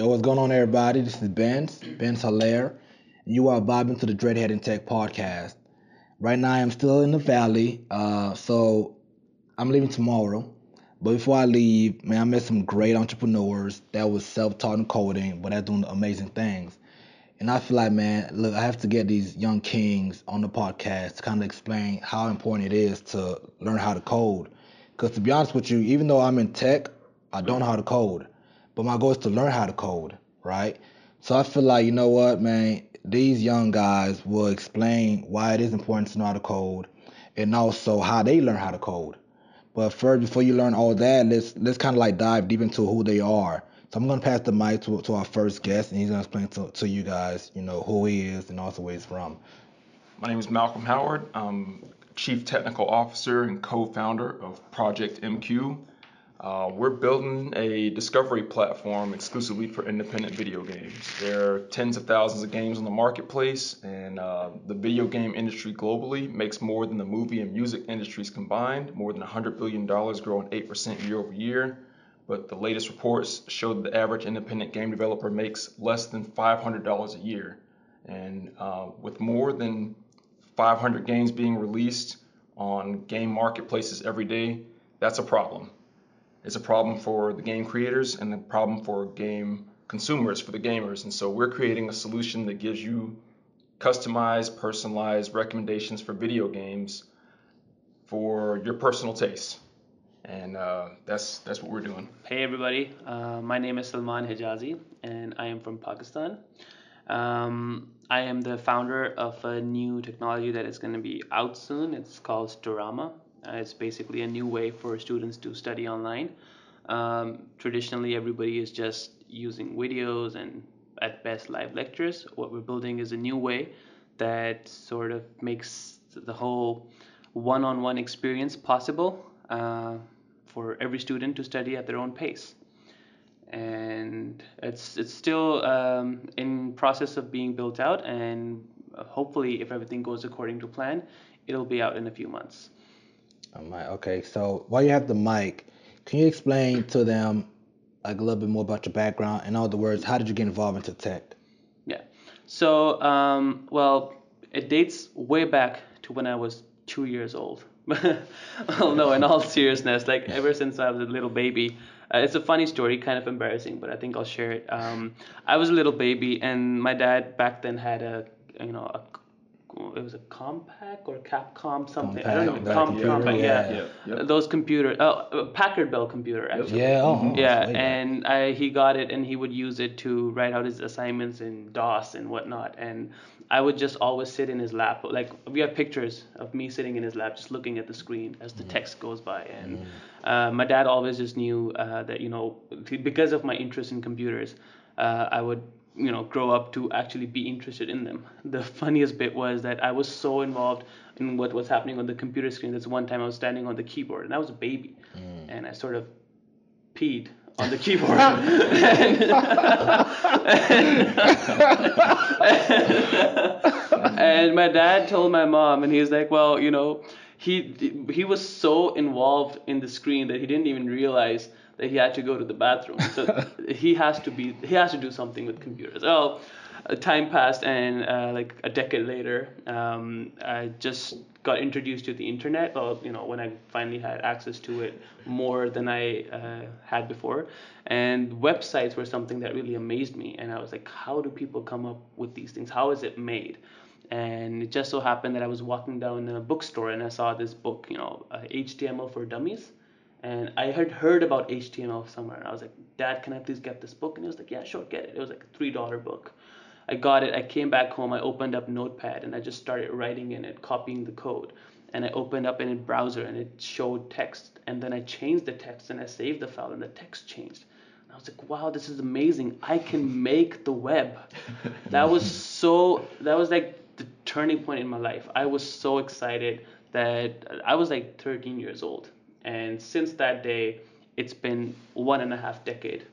Yo, what's going on, everybody? This is Benz, Benz Hilaire, and you are vibing to the Dreadhead and Tech podcast. Right now, I'm still in the valley, uh, so I'm leaving tomorrow. But before I leave, man, I met some great entrepreneurs that was self-taught in coding, but they're doing amazing things. And I feel like, man, look, I have to get these young kings on the podcast to kind of explain how important it is to learn how to code. Because to be honest with you, even though I'm in tech, I don't know how to code. But my goal is to learn how to code, right? So I feel like, you know what, man, these young guys will explain why it is important to know how to code and also how they learn how to code. But first, before you learn all that, let's let's kind of like dive deep into who they are. So I'm gonna pass the mic to, to our first guest, and he's gonna explain to, to you guys, you know, who he is and also where he's from. My name is Malcolm Howard. I'm Chief Technical Officer and co-founder of Project MQ. Uh, we're building a discovery platform exclusively for independent video games. There are tens of thousands of games on the marketplace, and uh, the video game industry globally makes more than the movie and music industries combined, more than $100 billion, growing 8% year over year. But the latest reports show that the average independent game developer makes less than $500 a year. And uh, with more than 500 games being released on game marketplaces every day, that's a problem. It's a problem for the game creators and a problem for game consumers, for the gamers. And so we're creating a solution that gives you customized, personalized recommendations for video games for your personal taste. And uh, that's that's what we're doing. Hey everybody, uh, my name is Salman Hijazi, and I am from Pakistan. Um, I am the founder of a new technology that is going to be out soon. It's called Storama. Uh, it's basically a new way for students to study online. Um, traditionally, everybody is just using videos and at best live lectures. What we're building is a new way that sort of makes the whole one on one experience possible uh, for every student to study at their own pace. And it's, it's still um, in process of being built out, and hopefully, if everything goes according to plan, it'll be out in a few months. All right. Okay. So while you have the mic, can you explain to them like a little bit more about your background? In other words, how did you get involved into tech? Yeah. So um, well, it dates way back to when I was two years old. well, no, in all seriousness, like ever since I was a little baby. Uh, it's a funny story, kind of embarrassing, but I think I'll share it. Um, I was a little baby, and my dad back then had a you know a it was a Compaq or Capcom something. Compaq, I don't know. Com- Compaq, yeah. yeah. yeah. Those computers, oh, Packard Bell computer actually. Yeah. Oh, yeah, and I, he got it and he would use it to write out his assignments in DOS and whatnot. And I would just always sit in his lap. Like we have pictures of me sitting in his lap, just looking at the screen as the mm. text goes by. And mm. uh, my dad always just knew uh, that you know because of my interest in computers, uh, I would you know grow up to actually be interested in them. The funniest bit was that i was so involved in what was happening on the computer screen. This one time i was standing on the keyboard and i was a baby. Mm. and i sort of peed on the keyboard. And, and my dad told my mom and he's like well you know he he was so involved in the screen that he didn't even realize that he had to go to the bathroom. So he has to be he has to do something with computers. Well, uh, time passed, and uh, like a decade later, um, I just got introduced to the internet. Well, you know, when I finally had access to it more than I uh, had before, and websites were something that really amazed me. And I was like, how do people come up with these things? How is it made? And it just so happened that I was walking down a bookstore and I saw this book, you know, uh, HTML for Dummies and I had heard about HTML somewhere. And I was like, Dad, can I please get this book? And he was like, Yeah, sure, get it. It was like a three dollar book. I got it. I came back home. I opened up Notepad and I just started writing in it, copying the code. And I opened up in a browser and it showed text. And then I changed the text and I saved the file and the text changed. And I was like, wow, this is amazing. I can make the web. that was so, that was like the turning point in my life. I was so excited that I was like 13 years old and since that day, it's been one and a half decade.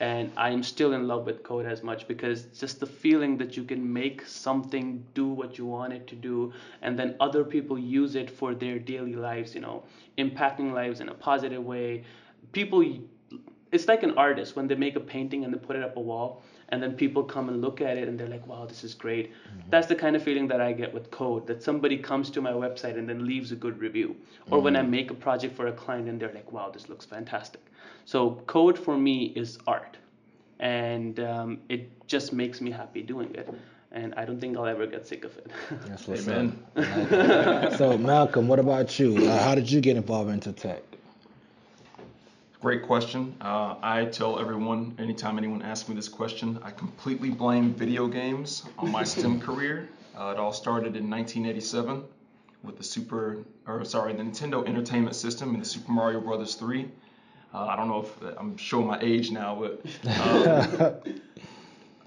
And I'm still in love with code as much because just the feeling that you can make something do what you want it to do, and then other people use it for their daily lives, you know, impacting lives in a positive way. People it's like an artist when they make a painting and they put it up a wall and then people come and look at it and they're like wow this is great mm-hmm. that's the kind of feeling that i get with code that somebody comes to my website and then leaves a good review or mm-hmm. when i mm. make a project for a client and they're like wow this looks fantastic so code for me is art and um, it just makes me happy doing it and I don't think I'll ever get sick of it. That's what's Amen. so Malcolm, what about you? Uh, how did you get involved into tech? Great question. Uh, I tell everyone, anytime anyone asks me this question, I completely blame video games on my STEM career. Uh, it all started in 1987 with the Super, or sorry, the Nintendo Entertainment System and the Super Mario Brothers 3. Uh, I don't know if I'm showing my age now, but um,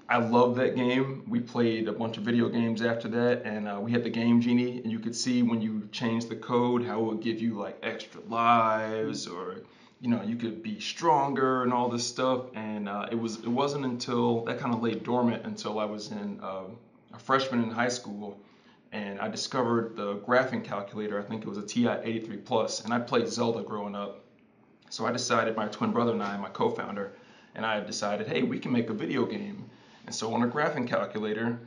I love that game. We played a bunch of video games after that, and uh, we had the Game Genie, and you could see when you changed the code how it would give you like extra lives or you know you could be stronger and all this stuff. And uh, it was it wasn't until that kind of lay dormant until I was in uh, a freshman in high school. And I discovered the graphing calculator I think it was a TI 83 plus and I played Zelda growing up. So I decided my twin brother and I my co-founder and I decided hey we can make a video game. And so on a graphing calculator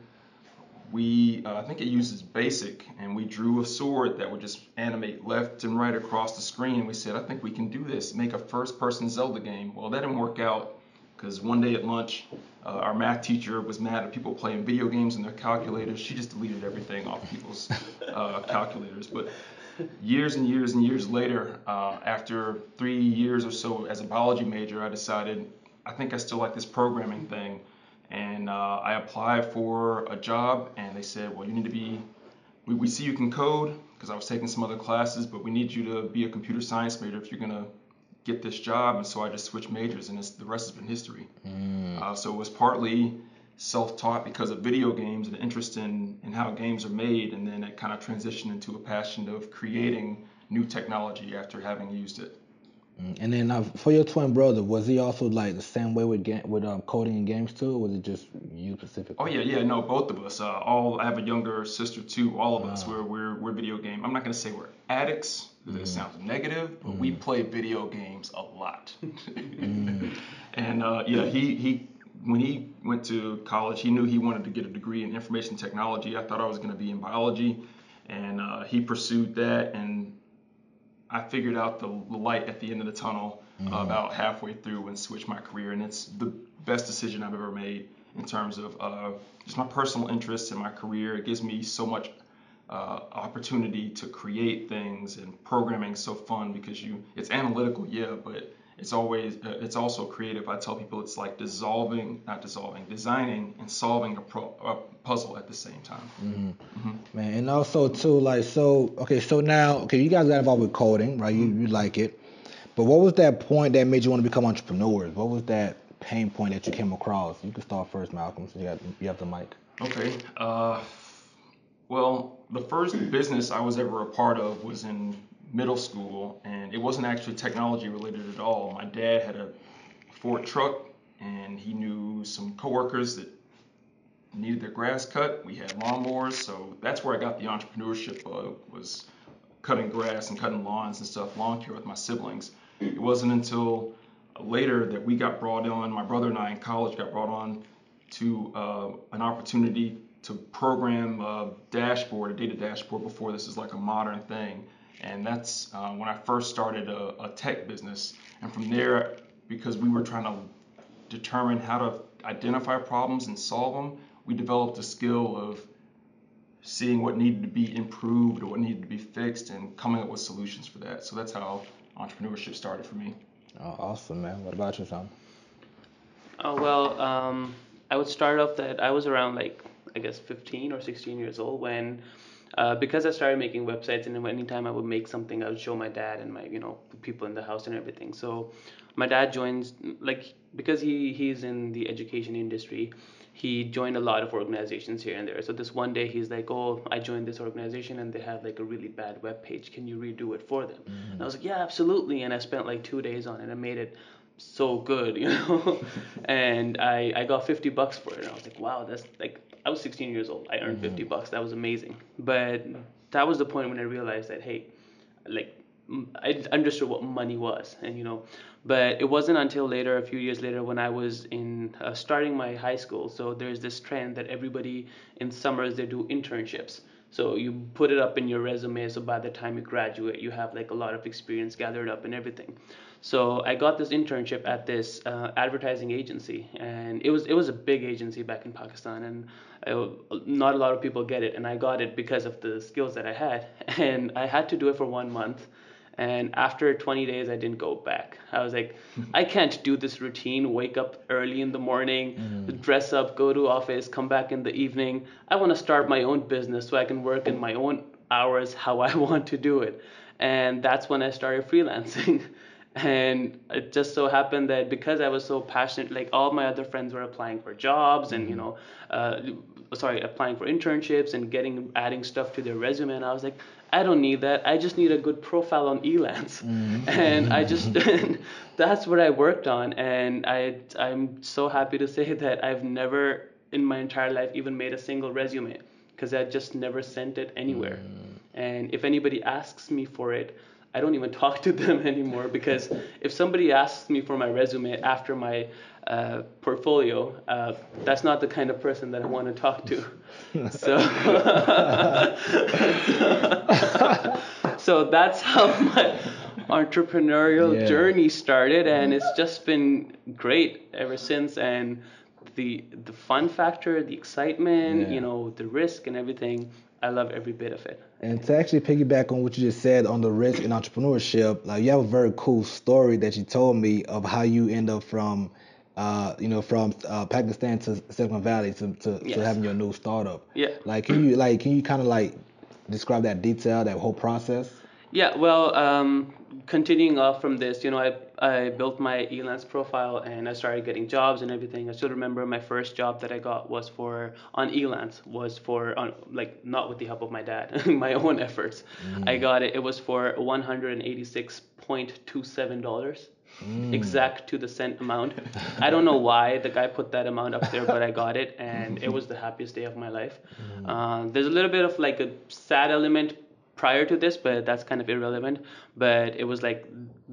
we uh, I think it uses BASIC, and we drew a sword that would just animate left and right across the screen. and We said, I think we can do this, make a first-person Zelda game. Well, that didn't work out because one day at lunch, uh, our math teacher was mad at people playing video games in their calculators. She just deleted everything off people's uh, calculators. But years and years and years later, uh, after three years or so as a biology major, I decided I think I still like this programming thing and uh, I applied for a job, and they said, well, you need to be, we, we see you can code, because I was taking some other classes, but we need you to be a computer science major if you're gonna get this job. And so I just switched majors, and the rest has been history. Mm. Uh, so it was partly self-taught because of video games and interest in, in how games are made, and then it kind of transitioned into a passion of creating new technology after having used it. Mm, and then uh, for your twin brother, was he also like the same way with ga- with um, coding and games too, or was it just you specifically? Oh yeah, yeah, no, both of us. Uh, all I have a younger sister too. All of us, we're we're we're video game. I'm not gonna say we're addicts. Mm. It sounds negative, but mm. we play video games a lot. mm. And uh, yeah, he he when he went to college, he knew he wanted to get a degree in information technology. I thought I was gonna be in biology, and uh, he pursued that and I figured out the light at the end of the tunnel mm-hmm. about halfway through and switched my career. And it's the best decision I've ever made in terms of uh, just my personal interests and my career. It gives me so much uh, opportunity to create things and programming so fun because you it's analytical, yeah, but it's always uh, it's also creative. I tell people it's like dissolving, not dissolving, designing and solving a, pro, a puzzle at the same time. Mm-hmm. Mm-hmm. Man, and also too like so okay, so now okay, you guys got involved with coding, right? You you like it, but what was that point that made you want to become entrepreneurs? What was that pain point that you came across? You can start first, Malcolm. So you got you have the mic. Okay. Uh, well, the first business I was ever a part of was in middle school, and it wasn't actually technology related at all. My dad had a Ford truck, and he knew some coworkers that needed their grass cut. We had lawnmowers, so that's where I got the entrepreneurship bug. Was cutting grass and cutting lawns and stuff, lawn care with my siblings. It wasn't until later that we got brought on. My brother and I in college got brought on to uh, an opportunity to program a dashboard, a data dashboard. Before this is like a modern thing and that's uh, when I first started a, a, tech business. And from there, because we were trying to determine how to identify problems and solve them, we developed a skill of seeing what needed to be improved or what needed to be fixed and coming up with solutions for that. So that's how entrepreneurship started for me. Oh, awesome, man. What about you, Tom? Oh, well, um, I would start off that I was around like, I guess 15 or 16 years old when uh, because I started making websites, and anytime I would make something, I would show my dad and my, you know, people in the house and everything. So my dad joins, like, because he he's in the education industry, he joined a lot of organizations here and there. So this one day he's like, "Oh, I joined this organization and they have like a really bad web page. Can you redo it for them?" Mm-hmm. And I was like, "Yeah, absolutely." And I spent like two days on it. I made it so good, you know. and I I got 50 bucks for it. And I was like, "Wow, that's like I was 16 years old. I earned mm-hmm. 50 bucks. That was amazing. But that was the point when I realized that hey, like I understood what money was, and you know, but it wasn't until later, a few years later, when I was in uh, starting my high school. So there's this trend that everybody in summers they do internships. So you put it up in your resume. So by the time you graduate, you have like a lot of experience gathered up and everything. So I got this internship at this uh, advertising agency, and it was it was a big agency back in Pakistan, and I, not a lot of people get it, and I got it because of the skills that I had, and I had to do it for one month and after 20 days, I didn't go back. I was like, I can't do this routine. Wake up early in the morning, mm. dress up, go to office, come back in the evening. I want to start my own business so I can work in my own hours how I want to do it. And that's when I started freelancing. And it just so happened that because I was so passionate, like all my other friends were applying for jobs and you mm-hmm. know, uh, sorry, applying for internships and getting adding stuff to their resume, and I was like, I don't need that. I just need a good profile on Elance, mm-hmm. and I just that's what I worked on, and I I'm so happy to say that I've never in my entire life even made a single resume because I just never sent it anywhere. Mm. And if anybody asks me for it, I don't even talk to them anymore because if somebody asks me for my resume after my uh, portfolio, uh, that's not the kind of person that I want to talk to. so, so that's how my entrepreneurial yeah. journey started, and it's just been great ever since. And the the fun factor, the excitement, yeah. you know, the risk and everything. I love every bit of it. And to actually piggyback on what you just said on the risk in entrepreneurship, like you have a very cool story that you told me of how you end up from uh, you know, from uh, Pakistan to Silicon Valley to, to, yes. to, having your new startup. Yeah. Like, can you like can you kind of like describe that detail, that whole process? Yeah. Well, um, continuing off from this, you know, I I built my Elance profile and I started getting jobs and everything. I still remember my first job that I got was for on Elance was for on like not with the help of my dad, my own efforts. Mm. I got it. It was for one hundred and eighty six point two seven dollars mm. exact to the cent amount. I don't know why the guy put that amount up there, but I got it, and it was the happiest day of my life. Mm. Uh, there's a little bit of like a sad element prior to this, but that's kind of irrelevant. But it was like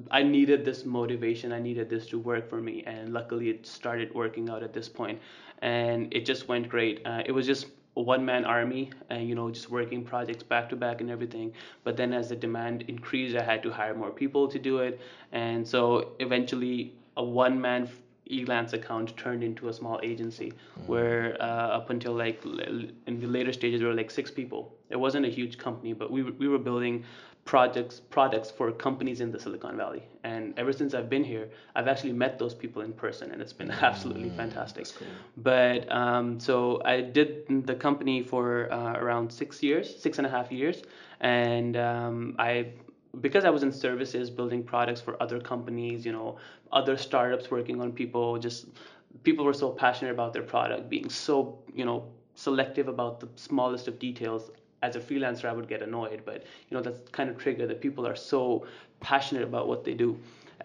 I needed this motivation, I needed this to work for me, and luckily it started working out at this point, and it just went great. Uh, it was just one man army and you know just working projects back to back and everything but then as the demand increased i had to hire more people to do it and so eventually a one man Elance account turned into a small agency mm-hmm. where uh, up until like in the later stages there were like six people it wasn't a huge company but we, we were building projects products for companies in the Silicon Valley. And ever since I've been here, I've actually met those people in person, and it's been absolutely mm, fantastic. Cool. But um, so I did the company for uh, around six years, six and a half years, and um, I because I was in services, building products for other companies, you know, other startups working on people, just people were so passionate about their product, being so, you know, selective about the smallest of details as a freelancer I would get annoyed, but you know that's kind of trigger that people are so passionate about what they do.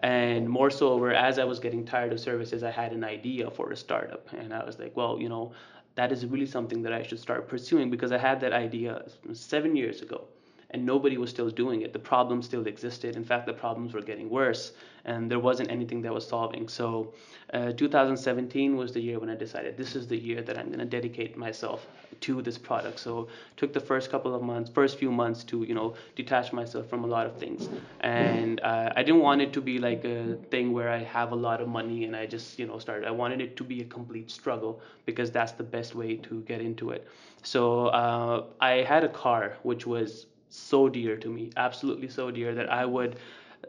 And more so, where as I was getting tired of services, I had an idea for a startup, and I was like, well, you know, that is really something that I should start pursuing because I had that idea seven years ago and nobody was still doing it. The problem still existed. In fact, the problems were getting worse, and there wasn't anything that was solving. So, uh, 2017 was the year when I decided this is the year that I'm going to dedicate myself to this product. So, took the first couple of months, first few months to you know detach myself from a lot of things, and uh, I didn't want it to be like a thing where I have a lot of money and I just you know started. I wanted it to be a complete struggle because that's the best way to get into it. So uh, I had a car which was so dear to me, absolutely so dear that I would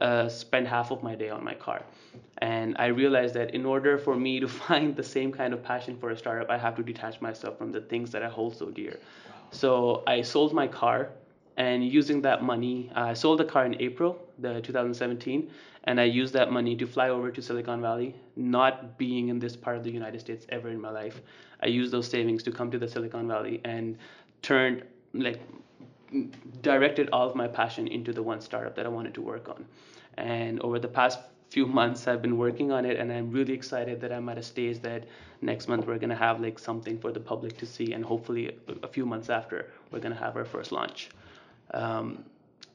uh, spend half of my day on my car. And I realized that in order for me to find the same kind of passion for a startup, I have to detach myself from the things that I hold so dear. So I sold my car, and using that money, I sold the car in April, the 2017, and I used that money to fly over to Silicon Valley. Not being in this part of the United States ever in my life, I used those savings to come to the Silicon Valley and turned like directed all of my passion into the one startup that I wanted to work on. And over the past few months, I've been working on it, and I'm really excited that I'm at a stage that next month we're gonna have like something for the public to see, and hopefully a, few months after we're gonna have our first launch. Um,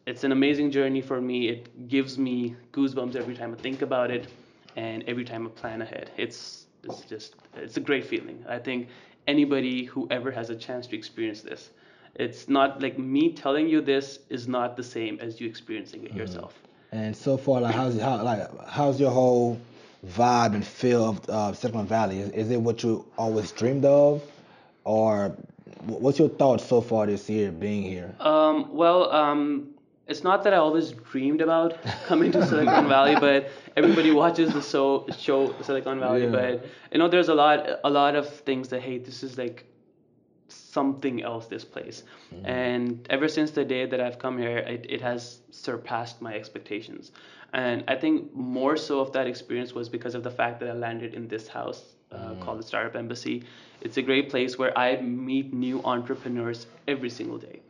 it's an amazing journey for me. It gives me goosebumps every time I think about it, and every time I plan ahead. It's it's just it's a great feeling. I think anybody who ever has a chance to experience this, it's not like me telling you this is not the same as you experiencing it yourself. And so far, like how's how like how's your whole vibe and feel of uh, Silicon Valley? Is, is it what you always dreamed of, or what's your thoughts so far this year being here? Um, well, um, it's not that I always dreamed about coming to Silicon Valley, but everybody watches the show, show Silicon Valley. Yeah. But you know, there's a lot, a lot of things that hey, this is like something else. This place, and ever since the day that I've come here, it, it has surpassed my expectations. And I think more so of that experience was because of the fact that I landed in this house uh, called the Startup Embassy. It's a great place where I meet new entrepreneurs every single day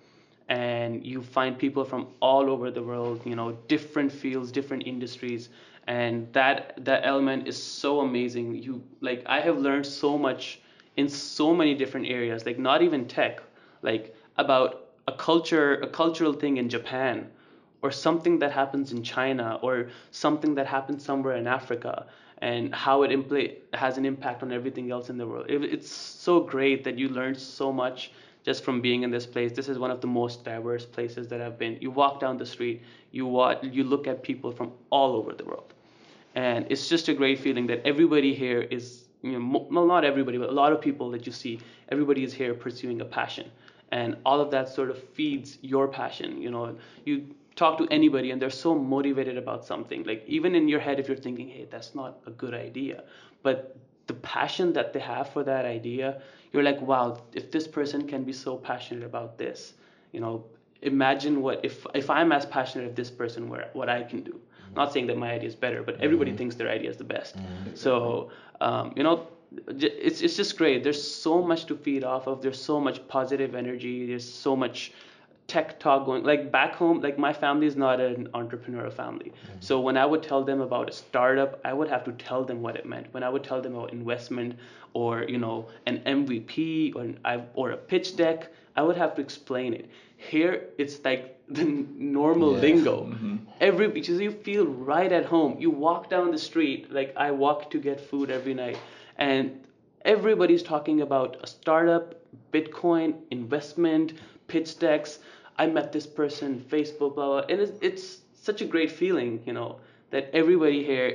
and you find people from all over the world you know different fields different industries and that that element is so amazing you like i have learned so much in so many different areas like not even tech like about a culture a cultural thing in japan or something that happens in china or something that happens somewhere in africa and how it impl- has an impact on everything else in the world it, it's so great that you learn so much just from being in this place. This is one of the most diverse places that I've been. You walk down the street, you watch, you look at people from all over the world, and it's just a great feeling that everybody here is, you know, well, not everybody, but a lot of people that you see, everybody is here pursuing a passion, and all of that sort of feeds your passion. You know, you talk to anybody and they're so motivated about something. Like even in your head, if you're thinking, hey, that's not a good idea, but the passion that they have for that idea, you're like, wow, if this person can be so passionate about this, you know, imagine what if if I'm as passionate as this person what I can do. Not saying that my idea is better, but everybody mm-hmm. thinks their idea is the best. Mm-hmm. So, um, you know, it's it's just great. There's so much to feed off of. There's so much positive energy. There's so much tech talk going like back home like my family is not an entrepreneurial family mm-hmm. so when i would tell them about a startup i would have to tell them what it meant when i would tell them about investment or you know an mvp or an, I, or a pitch deck i would have to explain it here it's like the normal Yeah. lingo. Mm-hmm. Every because you feel right at home. You walk down the street like i walk to get food every night and everybody's talking about a startup bitcoin investment pitch decks. I met this person facebook blah blah and it's, it's such a great feeling you know that everybody here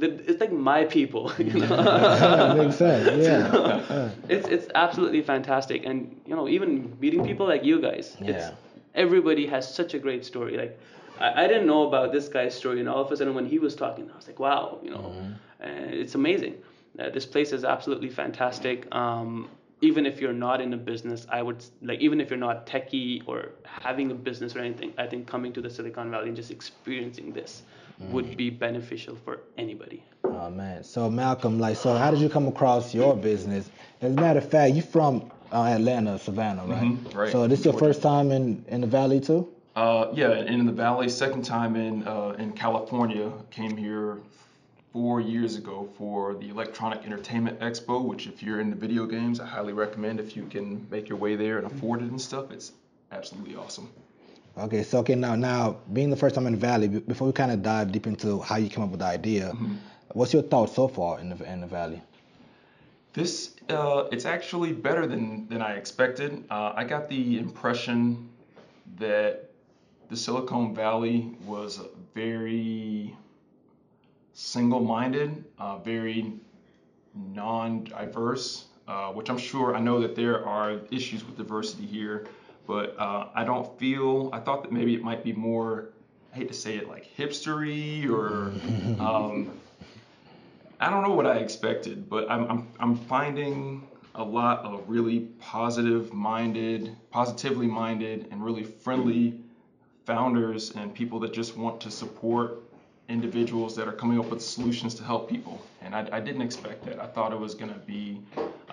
it's like my people you know makes sense. Yeah. Uh, it's it's absolutely fantastic and you know even meeting people like you guys it's Yeah. everybody has such a great story like I, I didn't know about this guy's story and all of a sudden when he was talking i was like wow you know and it's amazing uh, this place is absolutely fantastic um, even if you're not in a business i would like even if you're not techie or having a business or anything i think coming to the silicon valley and just experiencing this would be beneficial for anybody Oh man. So Malcolm, like, so how did you come across your business? As a matter of fact, you from uh, Atlanta, Savannah, right? Mhm, right. So this your first time in in the valley too? Uh, yeah, in the Valley, second time in uh, in California. Came here four years ago for the Electronic Entertainment Expo, which if you're into video games, I highly recommend if you can make your way there and afford it and stuff. It's absolutely awesome. Okay. So okay, now now being the first time in the valley, before we kind of dive deep into how you came up with the idea, what's your thoughts so far in the in the valley? This uh, it's actually better than than I expected. Uh, I got the impression that the Silicon Valley was very single-minded, uh, very non-diverse, uh, which I'm sure I know that there are issues with diversity here, but uh, I don't feel. I thought that maybe it might be more. I hate to say it, like hipstery or. Um, I don't know what I expected, but I'm I'm I'm finding a lot of really positive minded, positively minded, and really friendly founders and people that just want to support individuals that are coming up with solutions to help people. And I, I didn't expect that. I thought it was going to be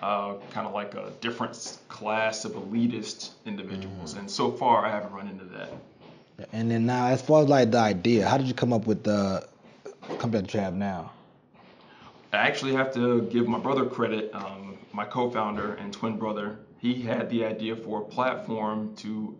uh, kind of like a different class of elitist individuals. And so far, I haven't run into that. And then now, as far as like the idea, how did you come up with the company that you have now? I actually have to give my brother credit, um, my co-founder and twin brother. He had the idea for a platform to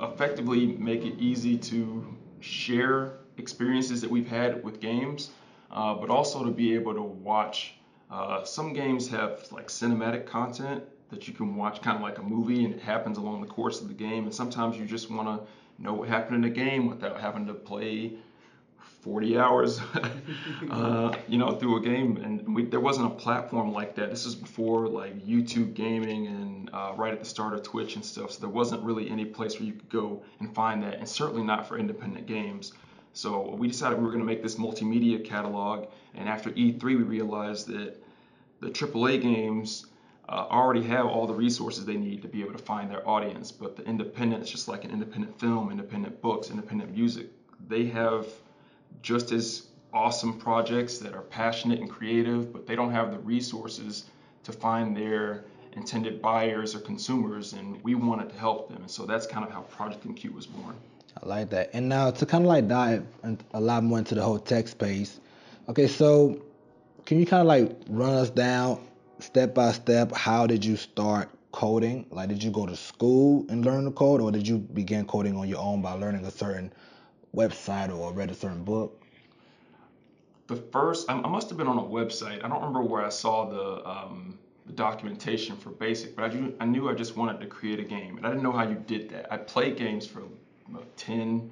effectively make it easy to share experiences that we've had with games, uh, but also to be able to watch. Uh, some games have like cinematic content that you can watch kind of like a movie and it happens along the course of the game. And sometimes you just want to know what happened in the game without having to play 40 hours, uh, you know, through a game. And we, there wasn't a platform like that. This is before like YouTube gaming and uh, right at the start of Twitch and stuff. So there wasn't really any place where you could go and find that, and certainly not for independent games. So we decided we were going to make this multimedia catalog. And after E3, we realized that the AAA games uh, already have all the resources they need to be able to find their audience. But the independents, just like an independent film, independent books, independent music, they have just as awesome projects that are passionate and creative, but they don't have the resources to find their intended buyers or consumers, and we wanted to help them. And so that's kind of how Project MQ was born. I like that. And now to kind of like dive a lot more into the whole tech space. Okay, so can you kind of like run us down step by step? How did you start coding? Like, did you go to school and learn to code, or did you begin coding on your own by learning a certain website or read a certain book? The first, I must have been on a website. I don't remember where I saw the, um, the documentation for Basic, but I, knew, I knew I just wanted to create a game, and I didn't know how you did that. I played games for 10,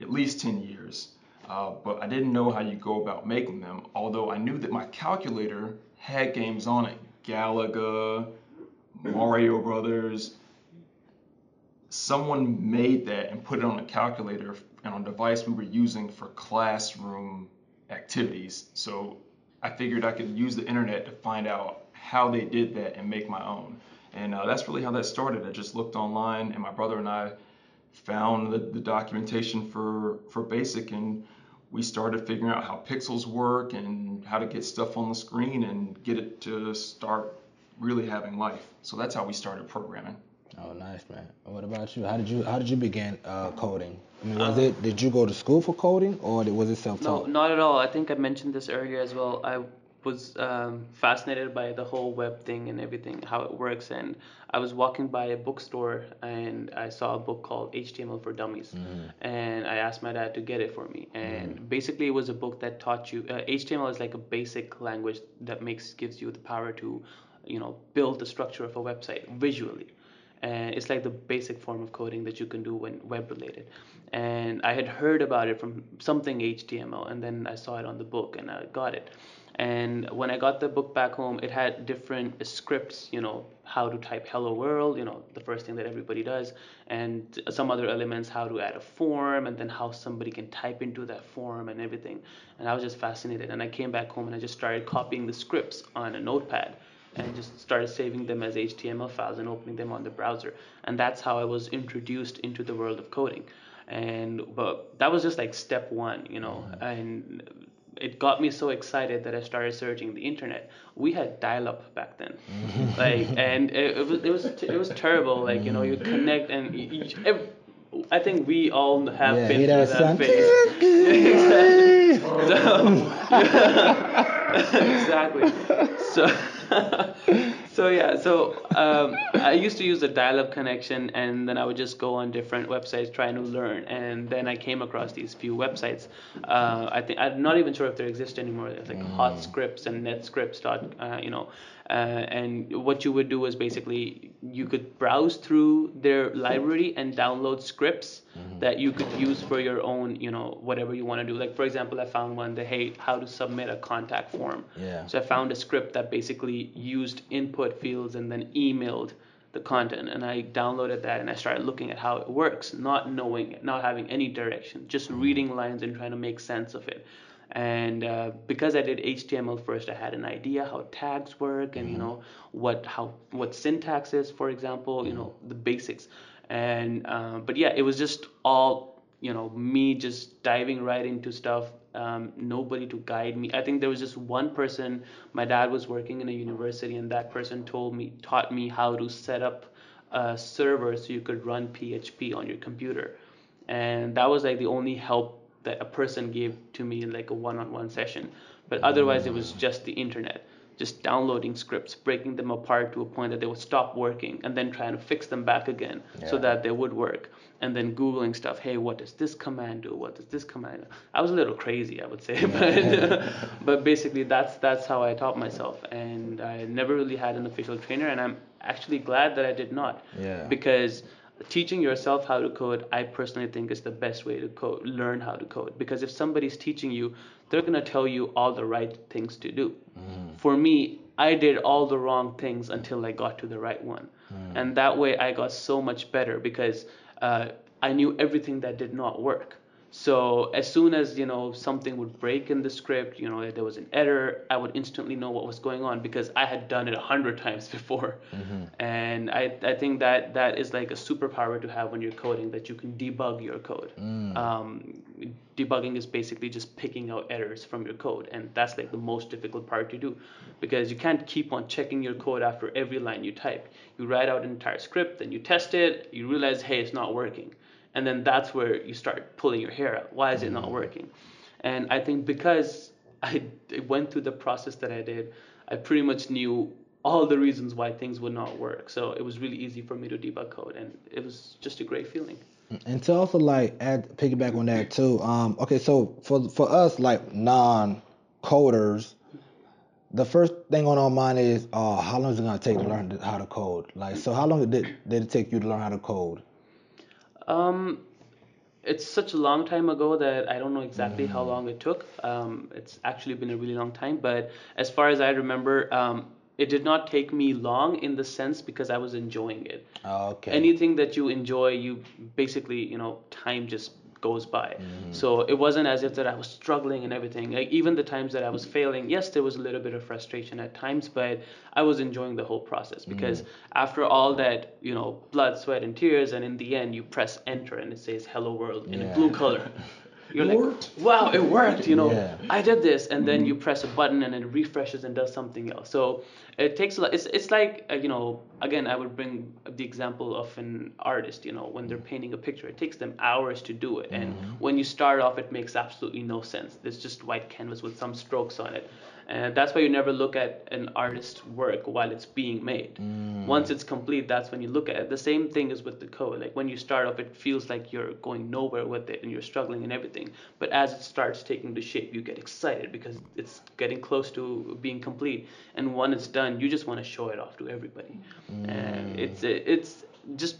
at least 10 years, uh, but I didn't know how you go about making them. Although I knew that my calculator had games on it, Galaga, Mario Brothers, someone made that and put it on a calculator and on a device we were using for classroom activities. So I figured I could use the internet to find out how they did that and make my own. And uh, that's really how that started. I just looked online, and my brother and I found the, the documentation for for BASIC, and we started figuring out how pixels work and how to get stuff on the screen and get it to start really having life. So that's how we started programming. Oh, nice, man. What about you? How did you How did you begin uh, coding? I mean, was uh, it Did you go to school for coding, or was it self-taught? No, not at all. I think I mentioned this earlier as well. I was um, fascinated by the whole web thing and everything, how it works. And I was walking by a bookstore and I saw a book called HTML for Dummies. Mm-hmm. And I asked my dad to get it for me. And mm-hmm. basically, it was a book that taught you uh, HTML is like a basic language that makes gives you the power to, you know, build the structure of a website visually and it's like the basic form of coding that you can do when web related and i had heard about it from something html and then i saw it on the book and i got it and when i got the book back home it had different scripts you know how to type hello world you know the first thing that everybody does and some other elements how to add a form and then how somebody can type into that form and everything and i was just fascinated and i came back home and i just started copying the scripts on a notepad and just started saving them as HTML files and opening them on the browser. And that's how I was introduced into the world of coding. And but that was just like step one, you know. Mm-hmm. And it got me so excited that I started searching the internet. We had dial-up back then, mm-hmm. like, and it, it, was it was it was terrible. Like you know, you connect and you, I think we all have yeah, been through that phase. exactly. So. so yeah, so um, I used to use a dial-up connection, and then I would just go on different websites trying to learn. And then I came across these few websites. Uh, I think I'm not even sure if they exist anymore. There's like mm. HotScripts and NetScripts. Dot, uh, you know, and what you would do is basically you could browse through their library and download scripts mm-hmm. that you could use for your own, you know, whatever you want to do. Like for example, I found one that hey, how to submit a contact form. Yeah. So I found a script that basically used input fields and then emailed the content and I downloaded that and I started looking at how it works, not knowing it, not having any direction, just mm-hmm. reading lines and trying to make sense of it and uh, because I did HTML first, I had an idea how tags work and mm-hmm. you know what how what syntax is, for example, you know mm-hmm. the basics. And uh, but yeah, it was just all you know me just diving right into stuff. Um, nobody to guide me. I think there was just one person. My dad was working in a university, and that person told me taught me how to set up a server so you could run PHP on your computer. And that was like the only help that a person gave to me in like a one-on-one session but otherwise it was just the internet just downloading scripts, breaking them apart to a point that they would stop working, and then trying to fix them back again so that they would work. And then Googling stuff, hey, what does this command do? What does this command do? I was a little crazy, I would say, but but basically that's that's how I taught myself. And I never really had an official trainer, and I'm actually glad that I did not Yeah. because teaching yourself how to code i personally think is the best way to code learn how to code. Because if somebody's teaching you they're going to tell you all the right things to do. For me i did all the wrong things until i got to the right one. And that way i got so much better because uh, i knew everything that did not work so as soon as you know something would break in the script, you know there was an error, I would instantly know what was going on because I had done it a hundred times before. And I, I think that that is like a superpower to have when you're coding that you can debug your code. Um, debugging is basically just picking out errors from your code, and that's like the most difficult part to do because you can't keep on checking your code after every line you type. You write out an entire script, then you test it, you realize hey it's not working and then that's where you start pulling your hair out why is it not working and i think because i went through the process that i did i pretty much knew all the reasons why things would not work so it was really easy for me to debug code and it was just a great feeling And to also like add piggyback on that too. Um, okay, so for for us like non coders, the first thing on our mind is, uh, how long is it gonna take to learn how to code? Like, so how long did did it take you to learn how to code? Um, it's such a long time ago that I don't know exactly how long it took. Um, it's actually been a really long time, but as far as I remember, um, it did not take me long in the sense because I was enjoying it. Okay. Anything that you enjoy, you basically, you know, time just goes by. Mm-hmm. So it wasn't as if that I was struggling and everything. Like even the times that I was failing, yes, there was a little bit of frustration at times, but I was enjoying the whole process because mm-hmm. after all that, you know, blood, sweat, and tears, and in the end, you press enter and it says "Hello World" in Yeah. a blue color. You're It like, worked. wow, it worked, you know. Yeah. I did this, and then you press a button and it refreshes and does something else. So it takes a lot. It's it's like uh, you know. Again, I would bring the example of an artist. You know, when they're painting a picture, it takes them hours to do it, and when you start off, it makes absolutely no sense. There's just white canvas with some strokes on it. And that's why you never look at an artist's work while it's being made. Mm. Once it's complete, that's when you look at it. The same thing is with the code. Like when you start off, it feels like you're going nowhere with it and you're struggling and everything. But as it starts taking the shape, you get excited because it's getting close to being complete. And when it's done, you just want to show it off to everybody. And it's it's just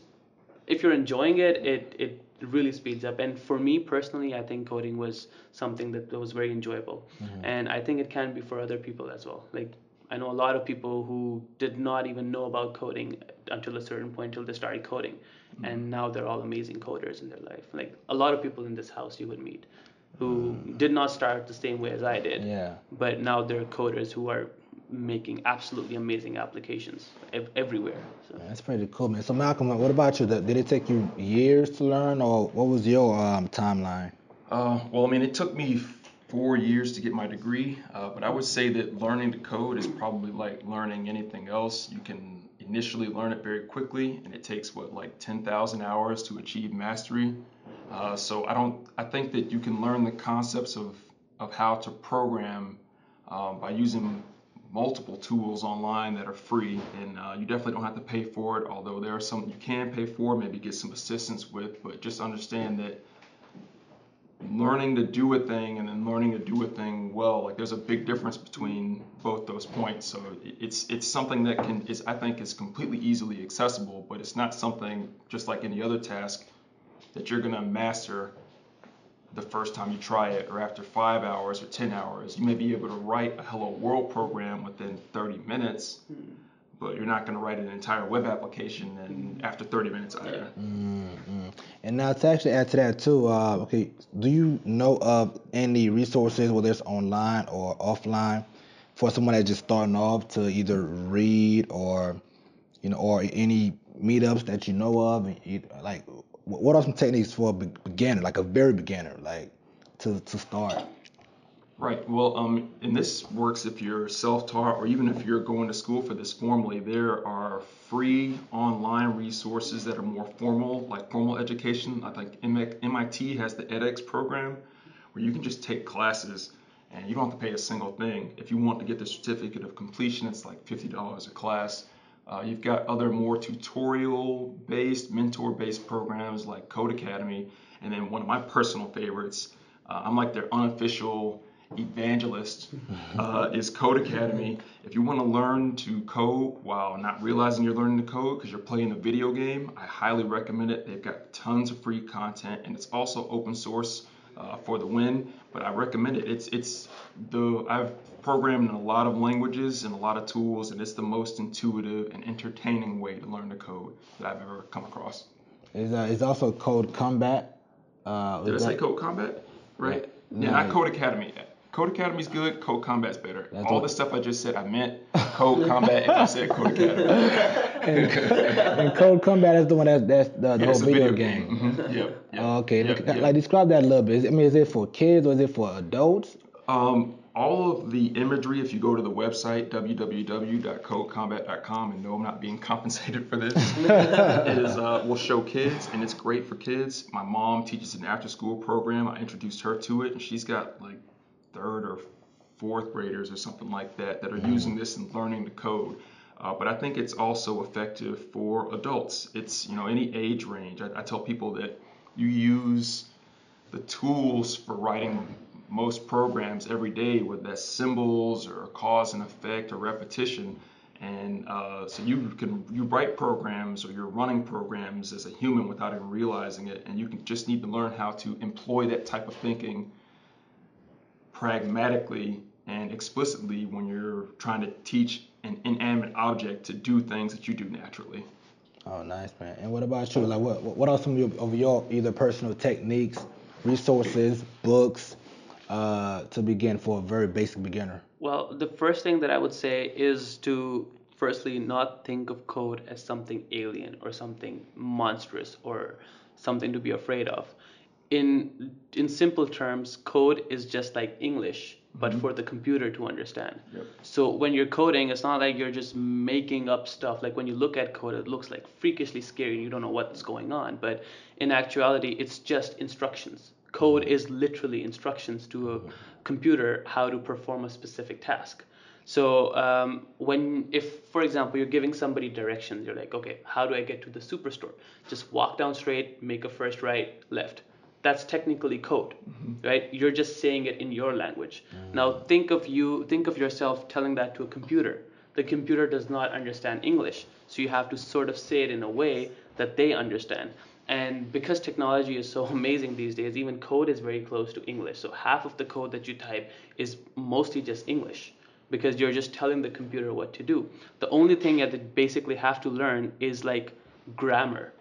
if you're enjoying it, it it really speeds up. And for me personally, I think coding was something that was very enjoyable, mm-hmm. and I think it can be for other people as well. Like I know a lot of people who did not even know about coding until a certain point until they started coding, mm-hmm. and now they're all amazing coders in their life. Like a lot of people in this house you would meet who mm-hmm. did not start the same way as I did yeah. but now they're coders who are making absolutely amazing applications ev- everywhere. So. That's pretty cool, man. So Malcolm, what about you? Did it take you years to learn, or what was your um, timeline? Uh, well, I mean, it took me four years to get my degree, uh, but I would say that learning to code is probably like learning anything else. You can initially learn it very quickly, and it takes what like 10,000 hours to achieve mastery. Uh, so I don't. I think that you can learn the concepts of of how to program um, by using multiple tools online that are free, and uh, you definitely don't have to pay for it. Although there are some you can pay for, maybe get some assistance with, but just understand that learning to do a thing and then learning to do a thing well like there's a big difference between both those points so it's it's something that can is i think is completely easily accessible but it's not something just like any other task that you're going to master the first time you try it or after five hours or 10 hours you may be able to write a hello world program within 30 minutes hmm. but you're not going to write an entire web application in hmm. after 30 minutes either. Mm-hmm. And now to actually add to that too, uh, okay, do you know of any resources, whether it's online or offline, for someone that's just starting off to either read or, you know, or any meetups that you know of? Like, wh- what are some techniques for a beginner, like a very beginner, like to to start? Right. Well, um, and this works if you're self-taught or even if you're going to school for this formally. There are free online resources that are more formal, like formal education. I think MIT has the edX program where you can just take classes and you don't have to pay a single thing. If you want to get the certificate of completion, it's like $50 a class. Uh, you've got other more tutorial based, mentor based programs like Codecademy. And then one of my personal favorites, uh, I'm like their unofficial evangelist, uh, is Code Academy. If you want to learn to code while not realizing you're learning to code because you're playing a video game, I highly recommend it. They've got tons of free content and it's also open source uh, for the win. But I recommend it. It's it's the I've programmed in a lot of languages and a lot of tools, and it's the most intuitive and entertaining way to learn to code that I've ever come across. Is uh, is also Code Combat. Uh, Did I is say Code Combat? Right? Yeah. Yeah, not Codecademy. Code Academy's good. Code Combat's better. That's All what- the stuff I just said, I meant Code Combat if I said Code Academy. and Code Combat is the one that's that's the, the Yeah, whole it's video, video game. game. Mhm. Yep, yep, Oh, okay, yep, Look, yep. like describe that a little bit. Is, I mean, is it for kids or is it for adults? Um, all of the imagery, if you go to the website www.codecombat.com, and no, I'm not being compensated for this, is uh, will show kids, and it's great for kids. My mom teaches an after-school program. I introduced her to it, and she's got like third or fourth graders or something like that that are using this and learning the code. Uh, but I think it's also effective for adults. It's you know any age range. I, I tell people that you use the tools for writing most programs every day, whether that's symbols or cause and effect or repetition. And uh, so you can you write programs or you're running programs as a human without even realizing it, and you can just need to learn how to employ that type of thinking pragmatically and explicitly when you're trying to teach an inanimate object to do things that you do naturally. Oh, nice, man. And what about you? Like, what what are some of your, of your either personal techniques, resources, books, uh, to begin for a very basic beginner? Well, the first thing that I would say is to firstly not think of code as something alien or something monstrous or something to be afraid of. In in simple terms, code is just like English, but for the computer to understand. Yep. So when you're coding, it's not like you're just making up stuff. Like when you look at code, it looks like freakishly scary. And you don't know what's going on, but in actuality, it's just instructions. Code is literally instructions to a computer how to perform a specific task. So um, when, if for example, you're giving somebody directions, you're like, okay, how do I get to the superstore? Just walk down straight, make a first right, left. That's technically code, right? You're just saying it in your language. Now think of you, think of yourself telling that to a computer. The computer does not understand English, so you have to sort of say it in a way that they understand. And because technology is so amazing these days, even code is very close to English. So half of the code that you type is mostly just English because you're just telling the computer what to do. The only thing that they basically have to learn is like grammar.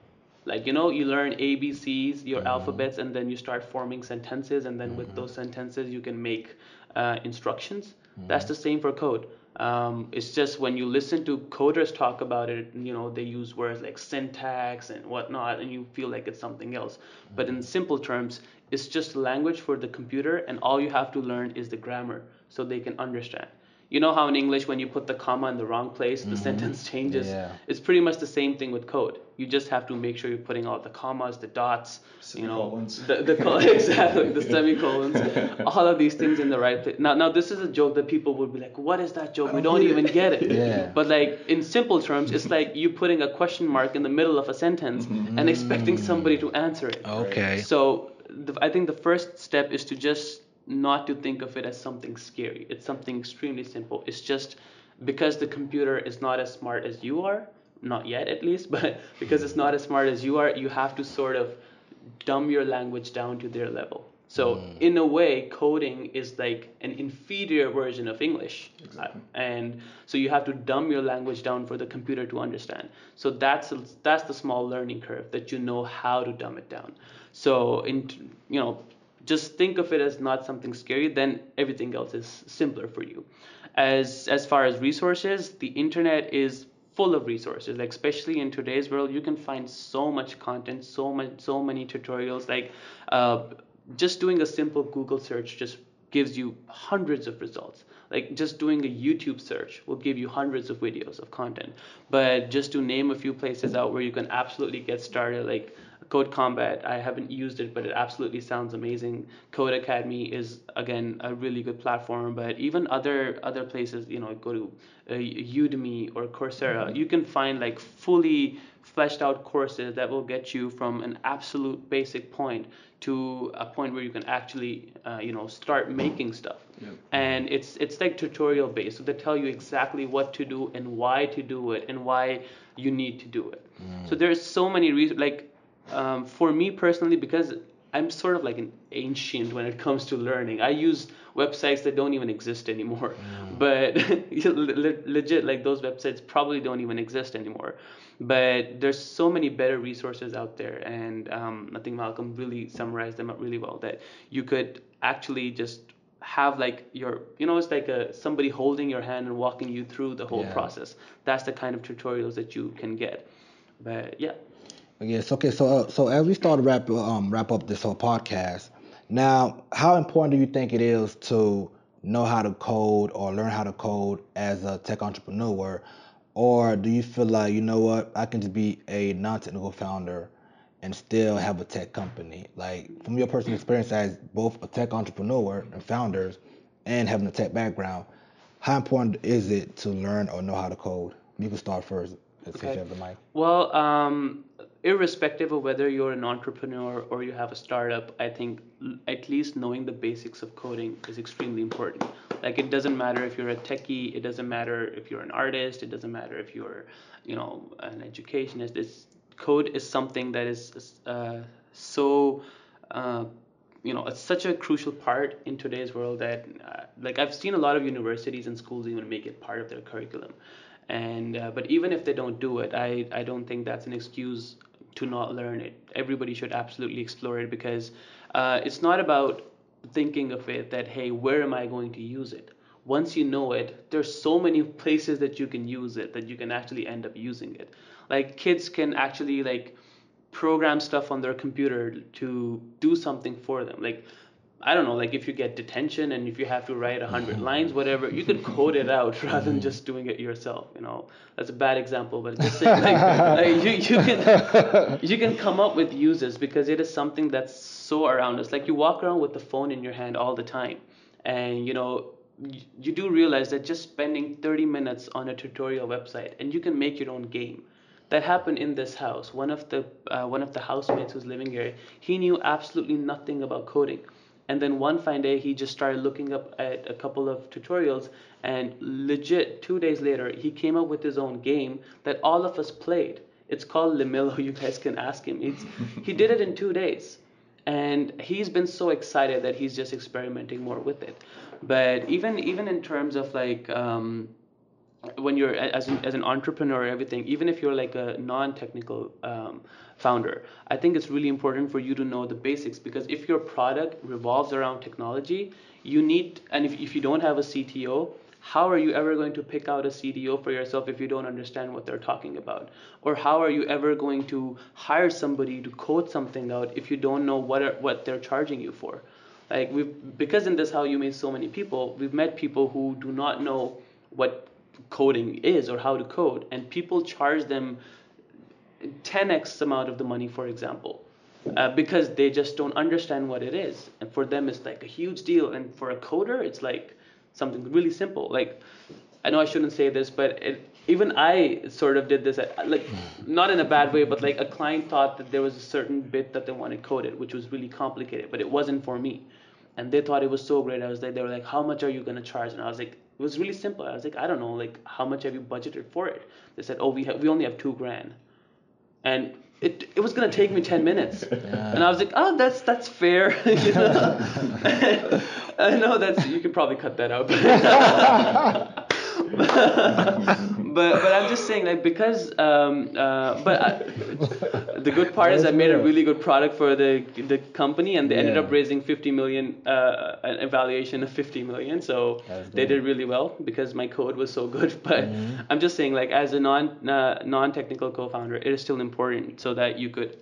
Like, you know, you learn ABCs, your mm-hmm. alphabets, and then you start forming sentences, and then with mm-hmm. those sentences, you can make uh, instructions. That's mm-hmm. the same for code. Um, it's just when you listen to coders talk about it, you know, they use words like syntax and whatnot, and you feel like it's something else. But in simple terms, it's just language for the computer, and all you have to learn is the grammar so they can understand. You know how in English, when you put the comma in the wrong place, the sentence changes? Yeah. It's pretty much the same thing with code. You just have to make sure you're putting all the commas, the dots, you know, the, the col- exactly the semicolons, all of these things in the right place. Now, now this is a joke that people would be like, "What is that joke? We don't even get it." Yeah. But like in simple terms, it's like you putting a question mark in the middle of a sentence mm-hmm. and expecting somebody to answer it. Okay. So the, I think the first step is to just not to think of it as something scary. It's something extremely simple. It's just because the computer is not as smart as you are, not yet at least, but because it's not as smart as you are, you have to sort of dumb your language down to their level. So mm. in a way, coding is like an inferior version of English, uh, Exactly. and so you have to dumb your language down for the computer to understand. So that's that's the small learning curve that you know how to dumb it down. So in you know, just think of it as not something scary. Then everything else is simpler for you. As as far as resources, the internet is full of resources. Like especially in today's world you can find so much content so much so many tutorials. Like uh, just doing a simple google search just gives you hundreds of results. Like just doing a youtube search will give you hundreds of videos of content. But just to name a few places out where you can absolutely get started like Code Combat, I haven't used it, but it absolutely sounds amazing. Codecademy is again a really good platform, but even other other places, you know, go to uh, Udemy or Coursera, mm-hmm. you can find like fully fleshed out courses that will get you from an absolute basic point to a point where you can actually, uh, you know, start making stuff. Yep. And it's it's like tutorial based, so they tell you exactly what to do and why to do it and why you need to do it. Mm. So there's so many reasons, like um, for me personally, because I'm sort of like an ancient when it comes to learning. I use websites that don't even exist anymore. Mm. But legit, like those websites probably don't even exist anymore. But there's so many better resources out there, and um, I think Malcolm really summarized them up really well. That you could actually just have like your, you know, it's like a somebody holding your hand and walking you through the whole yeah. process. That's the kind of tutorials that you can get. But yeah, Yes. Okay. So, uh, so as we start to wrap um, wrap up this whole podcast, now, how important do you think it is to know how to code or learn how to code as a tech entrepreneur, or do you feel like you know what I can just be a non-technical founder and still have a tech company? Like from your personal experience as both a tech entrepreneur and founders, and having a tech background, how important is it to learn or know how to code? You can start first. Okay. Well, um, irrespective of whether you're an entrepreneur or you have a startup, I think at least knowing the basics of coding is extremely important. Like it doesn't matter if you're a techie, it doesn't matter if you're an artist, it doesn't matter if you're, you know, an educationist. It's code is something that is uh, so. Uh, you know, it's such a crucial part in today's world that, uh, like, I've seen a lot of universities and schools even make it part of their curriculum and uh, but even if they don't do it I, I don't think that's an excuse to not learn it. Everybody should absolutely explore it because uh, it's not about thinking of it that, hey, where am I going to use it? Once you know it, there's so many places that you can use it that you can actually end up using it. Like kids can actually like program stuff on their computer to do something for them. Like I don't know, like if you get detention and if you have to write a hundred mm-hmm. lines, whatever, you could code it out rather than mm-hmm. just doing it yourself. You know, that's a bad example, but just saying, like, like you, you can you can come up with uses because it is something that's so around us. Like you walk around with the phone in your hand all the time, and you know you, you do realize that just spending 30 minutes on a tutorial website and you can make your own game that happened in this house. One of the uh, one of the housemates who's living here, he knew absolutely nothing about coding. And then one fine day, he just started looking up at a couple of tutorials, and legit, two days later, he came up with his own game that all of us played. It's called Limillo. You guys can ask him. It's, he did it in two days. And he's been so excited that he's just experimenting more with it. But even even in terms of like um, when you're as an, as an entrepreneur everything even if you're like a non-technical um, founder i think it's really important for you to know the basics because if your product revolves around technology you need and if, if you don't have a cto how are you ever going to pick out a cdo for yourself if you don't understand what they're talking about? Or how are you ever going to hire somebody to code something out if you don't know what are, what they're charging you for? Like we've because in this how you meet so many people we've met people who do not know what coding is or how to code and people charge them 10x amount of the money for example uh, because they just don't understand what it is. And for them it's like a huge deal. And for a coder it's like something really simple. Like i know i shouldn't say this but it, even i sort of did this uh, like not in a bad way but like a client thought that there was a certain bit that they wanted coded which was really complicated but it wasn't for me. And they thought it was so great. I was like they were like how much are you going to charge? And i was like it was really simple. I was like, I don't know, like how much have you budgeted for it? They said, oh, we have, we only have two grand, and it it was gonna take me ten minutes, yeah. and I was like, oh, that's that's fair. you know? I know that's you could probably cut that out. But but I'm just saying like because um uh but I, the good part is I made a really good product for the the company and they yeah. ended up raising 50 million uh an evaluation of 50 million so they did really well because my code was so good but mm-hmm. I'm just saying like as a non uh, non technical co-founder it is still important so that you could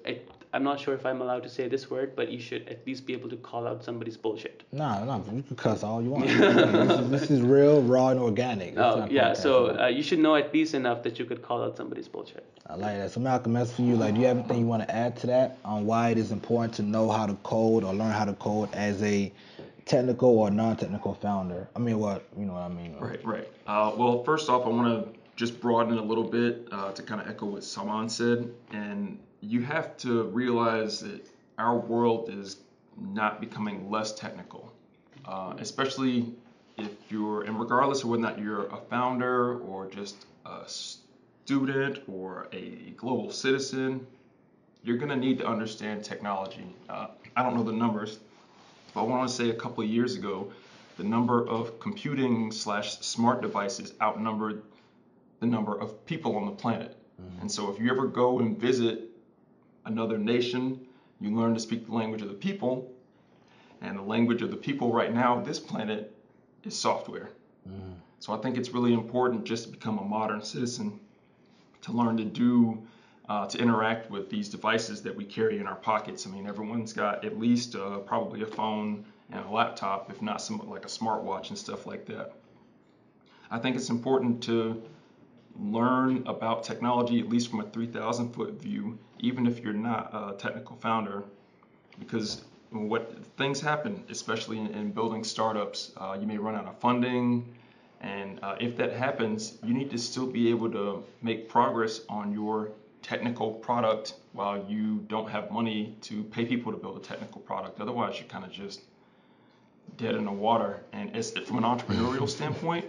I'm not sure if I'm allowed to say this word, but you should at least be able to call out somebody's bullshit. No, no, you can cuss all you want. this, is, this is real, raw, and organic. It's Oh yeah, podcast, so uh, you should know at least enough that you could call out somebody's bullshit. I like that. So Malcolm, that's for you. Like, do you have anything you want to add to that on why it is important to know how to code or learn how to code as a technical or non-technical founder? I mean, what you know what I mean? Right, right. Uh, well, first off, I want to just broaden it a little bit uh, to kind of echo what Salman said. And you have to realize that our world is not becoming less technical, uh, especially if you're, and regardless of whether or not you're a founder or just a student or a global citizen, you're going to need to understand technology. Uh, I don't know the numbers, but I want to say a couple of years ago, the number of computing slash smart devices outnumbered the number of people on the planet. And so if you ever go and visit another nation, you learn to speak the language of the people. And the language of the people right now, this planet, is software. So I think it's really important just to become a modern citizen, to learn to do, uh, to interact with these devices that we carry in our pockets. I mean, everyone's got at least uh, probably a phone and a laptop, if not some like a smartwatch and stuff like that. I think it's important to learn about technology, at least from a 3,000 foot view, even if you're not a technical founder, because what things happen, especially in, in building startups, uh, you may run out of funding, and uh, if that happens, you need to still be able to make progress on your technical product while you don't have money to pay people to build a technical product. Otherwise, you're kind of just dead in the water. And it's, from an entrepreneurial standpoint,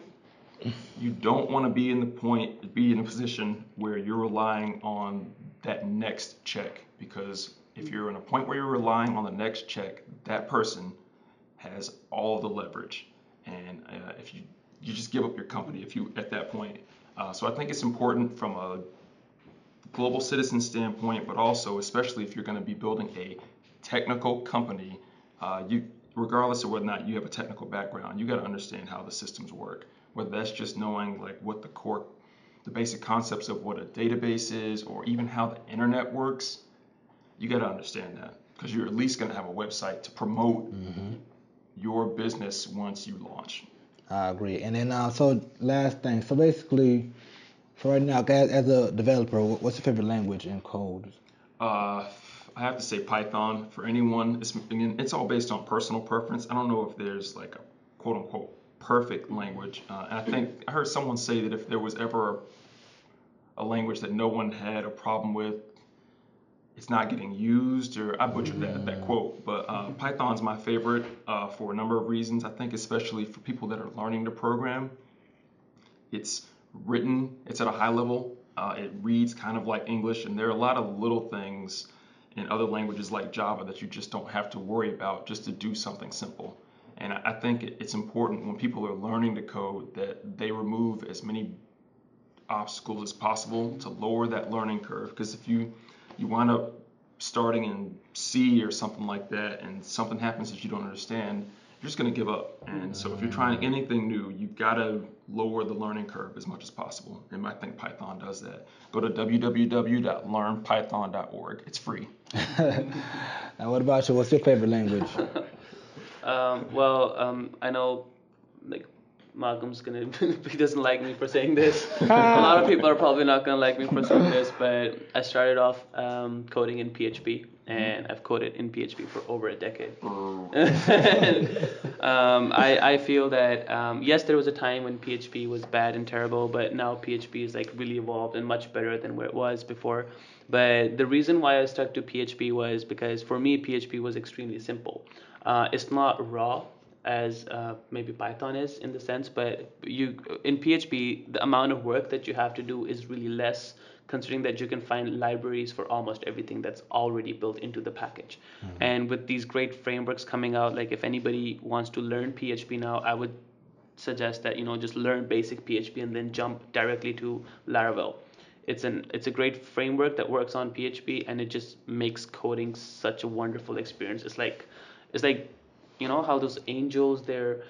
you don't want to be in the point be in a position where you're relying on that next check because if you're in a point where you're relying on the next check that person has all the leverage. And uh, if you you just give up your company if you at that point. Uh, so i think it's important from a global citizen standpoint but also especially if you're going to be building a technical company uh, you regardless of whether or not you have a technical background you got to understand how the systems work whether that's just knowing like what the core the basic concepts of what a database is or even how the internet works you got to understand that because you're at least going to have a website to promote your business once you launch I agree. And then, uh, so last thing. So basically, for right now, as, as a developer, what's your favorite language in code? Uh, I have to say Python for anyone. It's, it's all based on personal preference. I don't know if there's like a quote unquote perfect language. Uh, and I think I heard someone say that if there was ever a language that no one had a problem with, it's not getting used, or I butchered that, that quote. But uh, Python's my favorite uh, for a number of reasons. I think especially for people that are learning to program. It's written, it's at a high level. Uh, it reads kind of like English, and there are a lot of little things in other languages like Java that you just don't have to worry about just to do something simple. And I, think it's important when people are learning to code that they remove as many obstacles as possible to lower that learning curve. Because if you you wind up starting in C or something like that, and something happens that you don't understand, you're just going to give up. And so if you're trying anything new, you've got to lower the learning curve as much as possible. And I think Python does that. Go to www.learnpython.org. It's free. now, what about you? What's your favorite language? Um, well, um, I know, like, Malcolm's gonna, he doesn't like me for saying this. a lot of people are probably not gonna like me for saying this, but I started off um, coding in PHP, and I've coded in PHP for over a decade. um, I, I feel that um, yes, there was a time when PHP was bad and terrible, but now PHP is like really evolved and much better than where it was before. But the reason why I stuck to PHP was because for me PHP was extremely simple. Uh, it's not raw as uh, maybe Python is in the sense, but you in PHP the amount of work that you have to do is really less considering that you can find libraries for almost everything that's already built into the package. Mm-hmm. And with these great frameworks coming out, like if anybody wants to learn PHP now, I would suggest that you know just learn basic PHP and then jump directly to Laravel. It's an it's a great framework that works on PHP and it just makes coding such a wonderful experience. It's like it's like you know how those angels they're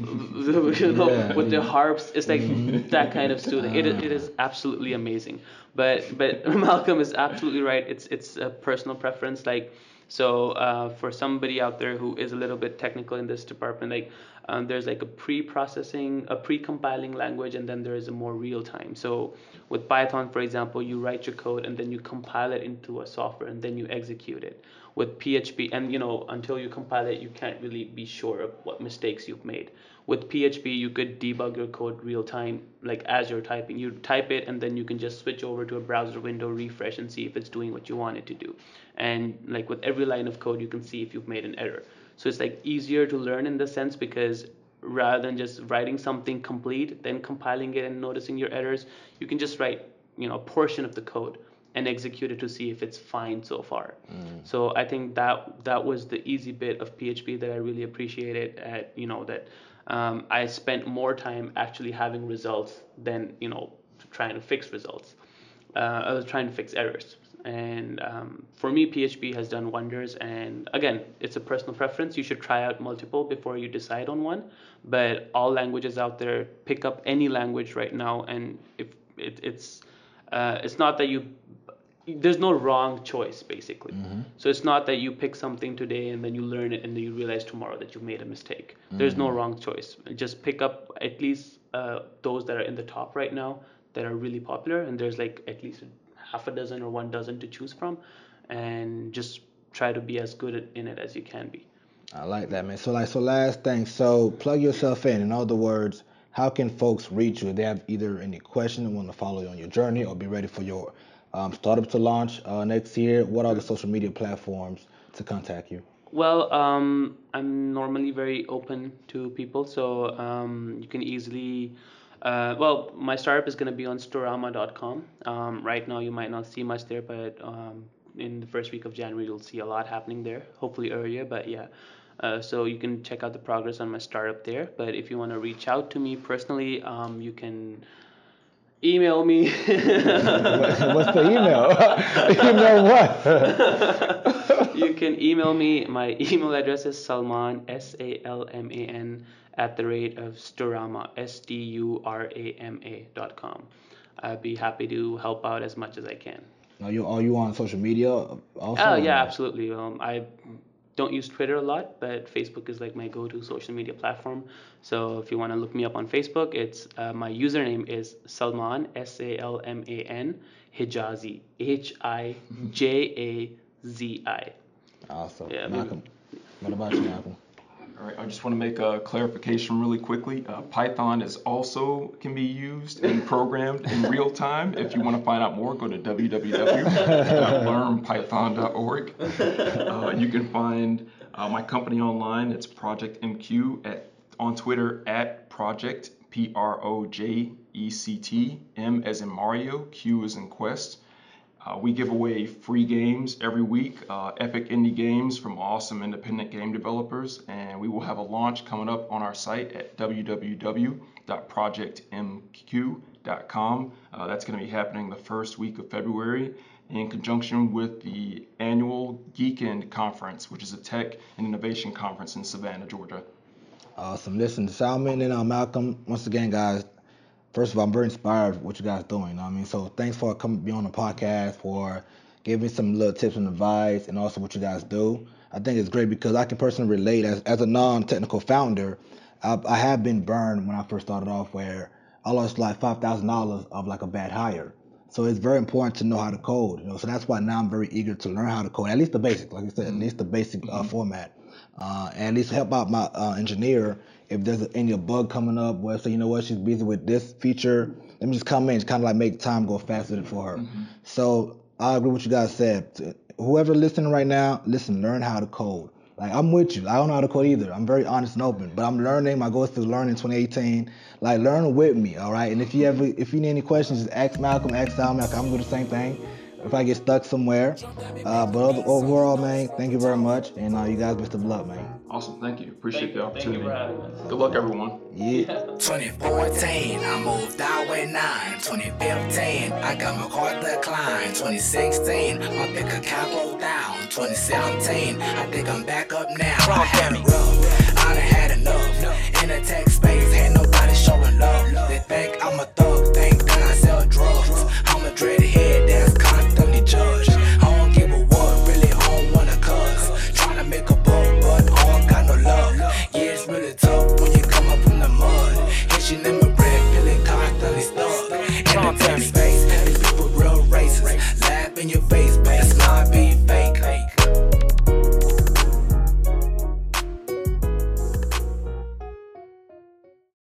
you know, Yeah. with the harps. It's like that kind of student. It, is- it is absolutely amazing. But but Malcolm is absolutely right. It's it's a personal preference. Like so uh, for somebody out there who is a little bit technical in this department, like um, there's like a pre-processing, a pre-compiling language, and then there is a more real-time. So with Python, for example, you write your code and then you compile it into a software and then you execute it. With PHP, and you know, until you compile it, you can't really be sure of what mistakes you've made. With PHP, you could debug your code real time, like as you're typing. You type it and then you can just switch over to a browser window, refresh, and see if it's doing what you want it to do. And like with every line of code, you can see if you've made an error. So it's like easier to learn in this sense because rather than just writing something complete, then compiling it and noticing your errors, you can just write, you know, a portion of the code and execute it to see if it's fine so far. So I think that that was the easy bit of PHP that I really appreciated. At you know that um, I spent more time actually having results than you know trying to fix results. Uh, I was trying to fix errors. And um, for me, PHP has done wonders. And again, it's a personal preference. You should try out multiple before you decide on one. But all languages out there, pick up any language right now, and if it, it's uh, it's not that you there's no wrong choice basically. So it's not that you pick something today and then you learn it and then you realize tomorrow that you've made a mistake. There's no wrong choice. Just pick up at least uh, those that are in the top right now that are really popular, and there's like at least half a dozen or one dozen to choose from, and just try to be as good in it as you can be. I like that, man. So, like, so last thing. So, plug yourself in. In other words, how can folks reach you if they have either any question and want to follow you on your journey or be ready for your um, startup to launch uh, next year? What are the social media platforms to contact you? Well, um, I'm normally very open to people, so um, you can easily. Uh, well, my startup is going to be on storama.com. Um, right now, you might not see much there, but um, in the first week of January, you'll see a lot happening there. Hopefully earlier, but yeah. Uh, so you can check out the progress on my startup there. But if you want to reach out to me personally, um, you can email me. What's the email? email what? you can email me. My email address is Salman S A L M A N at the rate of Sturama S D U R A M A dot com. I'd be happy to help out as much as I can. are you are you on social media also? Oh yeah, absolutely. Um, I don't use Twitter a lot, but Facebook is like my go-to social media platform. So if you want to look me up on Facebook, it's uh, my username is Salman S A L M A N Hijazi H I J A Z I. Awesome. Yeah, maybe- What about you, Malcolm? All right, I just want to make a clarification really quickly. Uh, Python is also can be used and programmed in real time. If you want to find out more, go to www.learnpython.org. Uh, you can find uh, my company online. It's Project MQ at on Twitter at Project P R O J E C T M as in Mario, Q as in Quest. Uh, we give away free games every week, uh, epic indie games from awesome independent game developers, and we will have a launch coming up on our site at www.projectmq.com. Uh, that's going to be happening the first week of February in conjunction with the annual Geekend Conference, which is a tech and innovation conference in Savannah, Georgia. Awesome. Listen, Salman and uh, Malcolm, once again, guys, first of all, I'm very inspired with what you guys doing. You know I mean? So thanks for coming be on the podcast, for giving me some little tips and advice, and also what you guys do. I think it's great because I can personally relate as, as a non-technical founder. I, I have been burned when I first started off where I lost like $5,000 of like a bad hire. So it's very important to know how to code, you know. So that's why now I'm very eager to learn how to code, at least the basic, like I said, at least the basic uh, format, uh, and at least help out my uh, engineer if there's any bug coming up. Where say, you know what, she's busy with this feature, let me just come in, and kind of like make time go faster for her. Mm-hmm. So I agree with what you guys said. Whoever listening right now, listen, learn how to code. Like I'm with you. I don't know how to code either. I'm very honest and open, but I'm learning. My goal is to learn in 2018. Like learn with me, all right. And if you ever, if you need any questions, just ask Malcolm, ask Salman. I'm gonna do the same thing if I get stuck somewhere. Uh, but overall, man, thank you very much, and uh, you guys best of luck, man. Awesome, thank you. Appreciate thank the opportunity. Good luck, everyone. Yeah. 2014, I moved out with nine. 2015, I got my car declined. 2016, I pick a capo down. 2017, I think I'm back up now. I had it rough, I done had enough. In the tech space, ain't nobody showing love. They think I'm a thug, think that I sell drugs. I'm a dreadhead, that's judge.